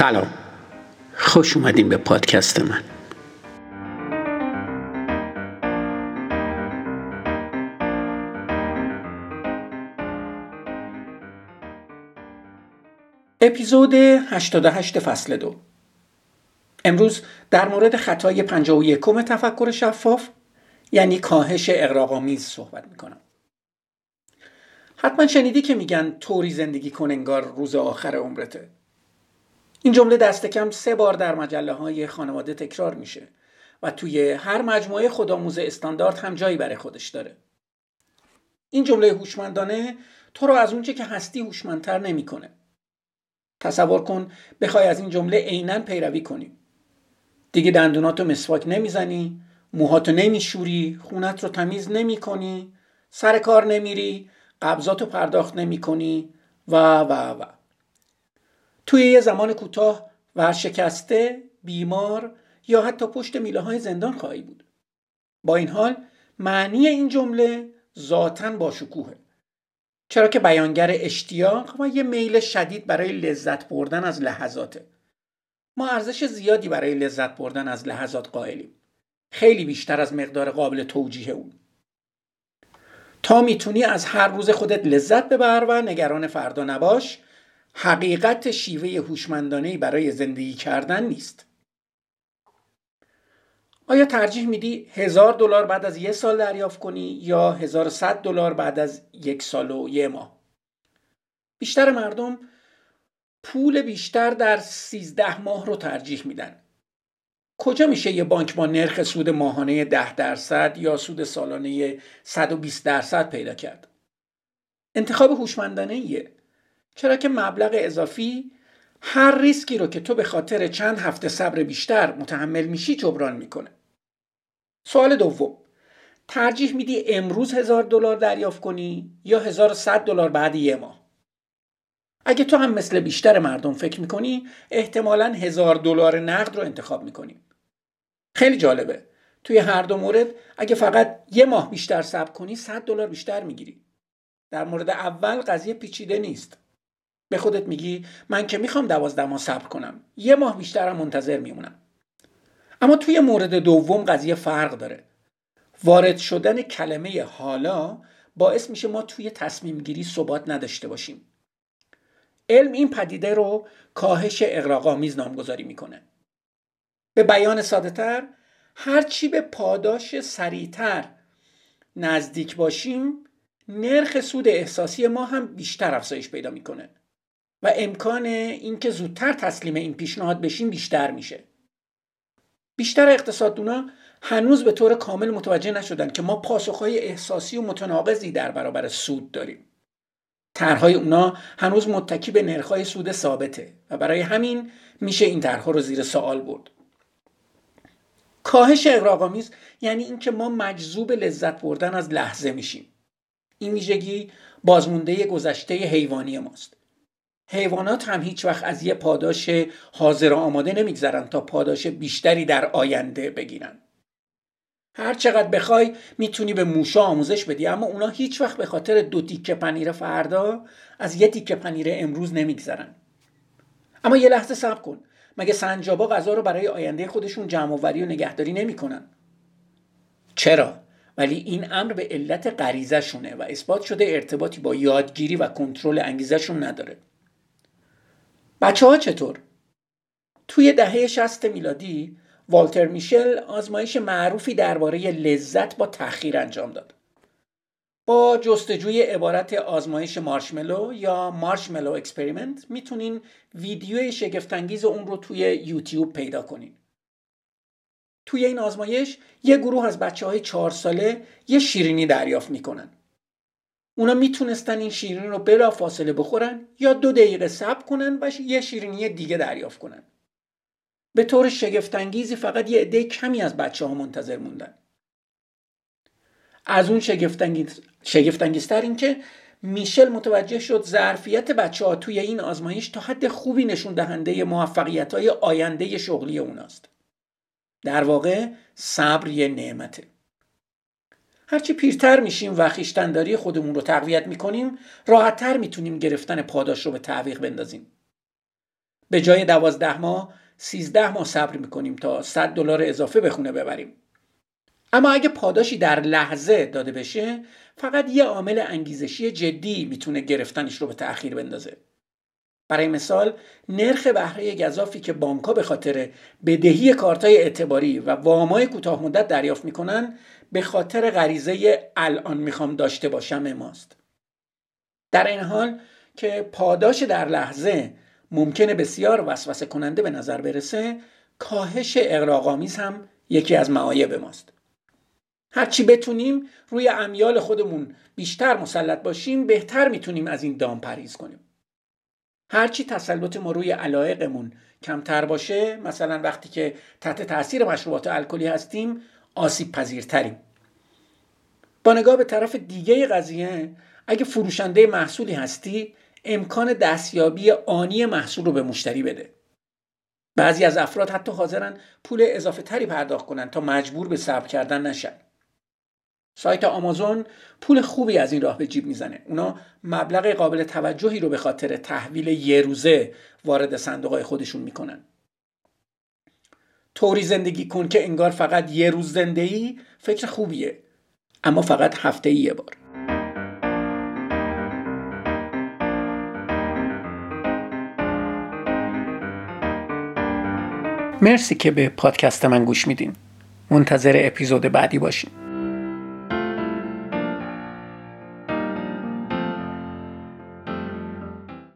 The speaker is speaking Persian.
سلام. خوش اومدین به پادکست من. اپیزود 88 فصل دو. امروز در مورد خطای 51 تفکر شفاف یعنی کاهش اقراقامیز صحبت می‌کنم. حتما شنیدی که میگن طوری زندگی کن انگار روز آخر عمرته. این جمله دست کم سه بار در مجله های خانواده تکرار میشه و توی هر مجموعه خودآموز استاندارد هم جایی برای خودش داره. این جمله هوشمندانه تو رو از اونچه که هستی هوشمندتر نمی‌کنه. تصور کن بخوای از این جمله عینا پیروی کنی. دیگه دندوناتو مسواک نمی‌زنی موهاتو نمیشوری خونت رو تمیز نمی‌کنی سر کار نمیری قبضاتو پرداخت نمی‌کنی و و و. توی یه زمان کوتاه ورشکسته بیمار یا حتی پشت میله های زندان خواهی بود. با این حال معنی این جمله ذاتا با شکوهه چرا که بیانگر اشتیاق و یه میل شدید برای لذت بردن از لحظاته. ما ارزش زیادی برای لذت بردن از لحظات قائلیم. خیلی بیشتر از مقدار قابل توجیه اون. تا می‌تونی از هر روز خودت لذت ببر و نگران فردا نباش حقیقت شیوه هوشمندانه برای زندگی کردن نیست. آیا ترجیح میدی هزار دلار بعد از یه سال دریافت کنی یا 1100 دلار بعد از یک سال و یه ماه؟ بیشتر مردم پول بیشتر در 13 ماه رو ترجیح میدن. کجا میشه یه بانک با نرخ سود ماهانه 10 درصد یا سود سالانه 120 درصد پیدا کرد؟ انتخاب هوشمندانه ایه چرا که مبلغ اضافی هر ریسکی رو که تو به خاطر چند هفته صبر بیشتر متحمل میشی جبران می‌کنه. سوال دوم. ترجیح میدی امروز هزار دلار دریافت کنی یا 1100 دلار بعد یه ماه؟ اگه تو هم مثل بیشتر مردم فکر می‌کنی احتمالا هزار دلار نقد رو انتخاب می‌کنی. خیلی جالبه. توی هر دو مورد اگه فقط یه ماه بیشتر صبر کنی 100 دلار بیشتر می‌گیری. در مورد اول قضیه پیچیده نیست. به خودت میگی من که می‌خوام دوازده ماه صبر کنم. یه ماه بیشترم منتظر میمونم. اما توی مورد دوم قضیه فرق داره. وارد شدن کلمه حالا باعث میشه ما توی تصمیم گیری ثبات نداشته باشیم. علم این پدیده رو کاهش اقراقامیز نامگذاری می‌کنه. به بیان ساده تر هرچی به پاداش سریعتر نزدیک باشیم نرخ سود احساسی ما هم بیشتر افزایش پیدا می‌کنه. و امکان اینکه زودتر تسلیم این پیشنهاد بشیم بیشتر میشه. بیشتر اقتصاددونا هنوز به طور کامل متوجه نشدن که ما پاسخهای احساسی و متناقضی در برابر سود داریم. طرحهای اونا هنوز متکی به نرخهای سود ثابته و برای همین میشه این طرحها رو زیر سوال برد. کاهش اقراقآمیز یعنی اینکه ما مجذوب لذت بردن از لحظه میشیم. این ویژگی بازمونده گذشته حیوانی ماست. حیوانات هم هیچ وقت از یه پاداش حاضر آماده نمیگذرن تا پاداش بیشتری در آینده بگیرن. هر چقدر بخوای می‌تونی به موشا آموزش بدی اما اونا هیچ وقت به خاطر دو تیکه پنیر فردا از یه تیکه پنیر امروز نمیگذرن. اما یه لحظه صبر کن. مگه سنجابا غذا رو برای آینده خودشون جمع و نگهداری نمی‌کنن؟ چرا؟ ولی این امر به علت غریزه شونه و اثبات شده ارتباطی با یادگیری و کنترل انگیزشون نداره. بچه ها چطور؟ توی دهه 60 میلادی والتر میشل آزمایش معروفی درباره لذت با تأخیر انجام داد. با جستجوی عبارت آزمایش مارشملو یا marshmallow experiment می‌تونین ویدیوی شگفتانگیز اون رو توی یوتیوب پیدا کنین. توی این آزمایش یه گروه از بچه های چهار ساله یه شیرینی دریافت می‌کنن. اونا می‌تونستن این شیرینی رو بلا فاصله بخورن یا دو دقیقه صبر کنن و یه شیرینی دیگه دریافت کنن. به طور شگفتانگیزی فقط یه عده کمی از بچه ها منتظر موندن. از اون شگفتانگیز شگفتانگیزتر این که میشل متوجه شد ظرفیت بچه ها توی این آزمایش تا حد خوبی نشون دهنده موفقیت های آینده شغلی اوناست. در واقع صبر یه نعمته. هرچی پیرتر میشیم و خیشتنداری خودمون رو تقویت می‌کنیم راحتتر می‌تونیم گرفتن پاداش رو به تعویق بندازیم. به جای دوازده ماه سیزده ماه صبر می‌کنیم تا 100 دلار اضافه به خونه ببریم. اما اگه پاداشی در لحظه داده بشه فقط یه عامل انگیزشی جدی می‌تونه گرفتنش رو به تأخیر بندازه. برای مثال نرخ بهره گذافی که بانکها به خاطر بدهی کارتای اعتباری و وامای کوتاه مدت دریافت می‌کنن به خاطر غریزه الان می‌خوام داشته باشم ماست. در این حال که پاداش در لحظه ممکنه بسیار وسوسه کننده به نظر برسه کاهش اقراقامیز هم یکی از معایب ماست. هرچی بتونیم روی امیال خودمون بیشتر مسلط باشیم بهتر می‌تونیم از این دام پریز کنیم. هرچی تسلط ما روی علایقمون کمتر باشه مثلا وقتی که تحت تاثیر مشروبات الکلی هستیم آسیب پذیرتریم. با نگاه به طرف دیگه قضیه اگه فروشنده محصولی هستی امکان دستیابی آنی محصول رو به مشتری بده. بعضی از افراد حتی حاضرن پول اضافه تری پرداخت کنن تا مجبور به صبر کردن نشن. سایت آمازون پول خوبی از این راه به جیب می‌زنه. اونا مبلغ قابل توجهی رو به خاطر تحویل یه روزه وارد صندوق خودشون می‌کنن. طوری زندگی کن که انگار فقط یه روز زنده فکر خوبیه اما فقط هفته یه بار. مرسی که به پادکست من گوش میدین. منتظر اپیزود بعدی باشین.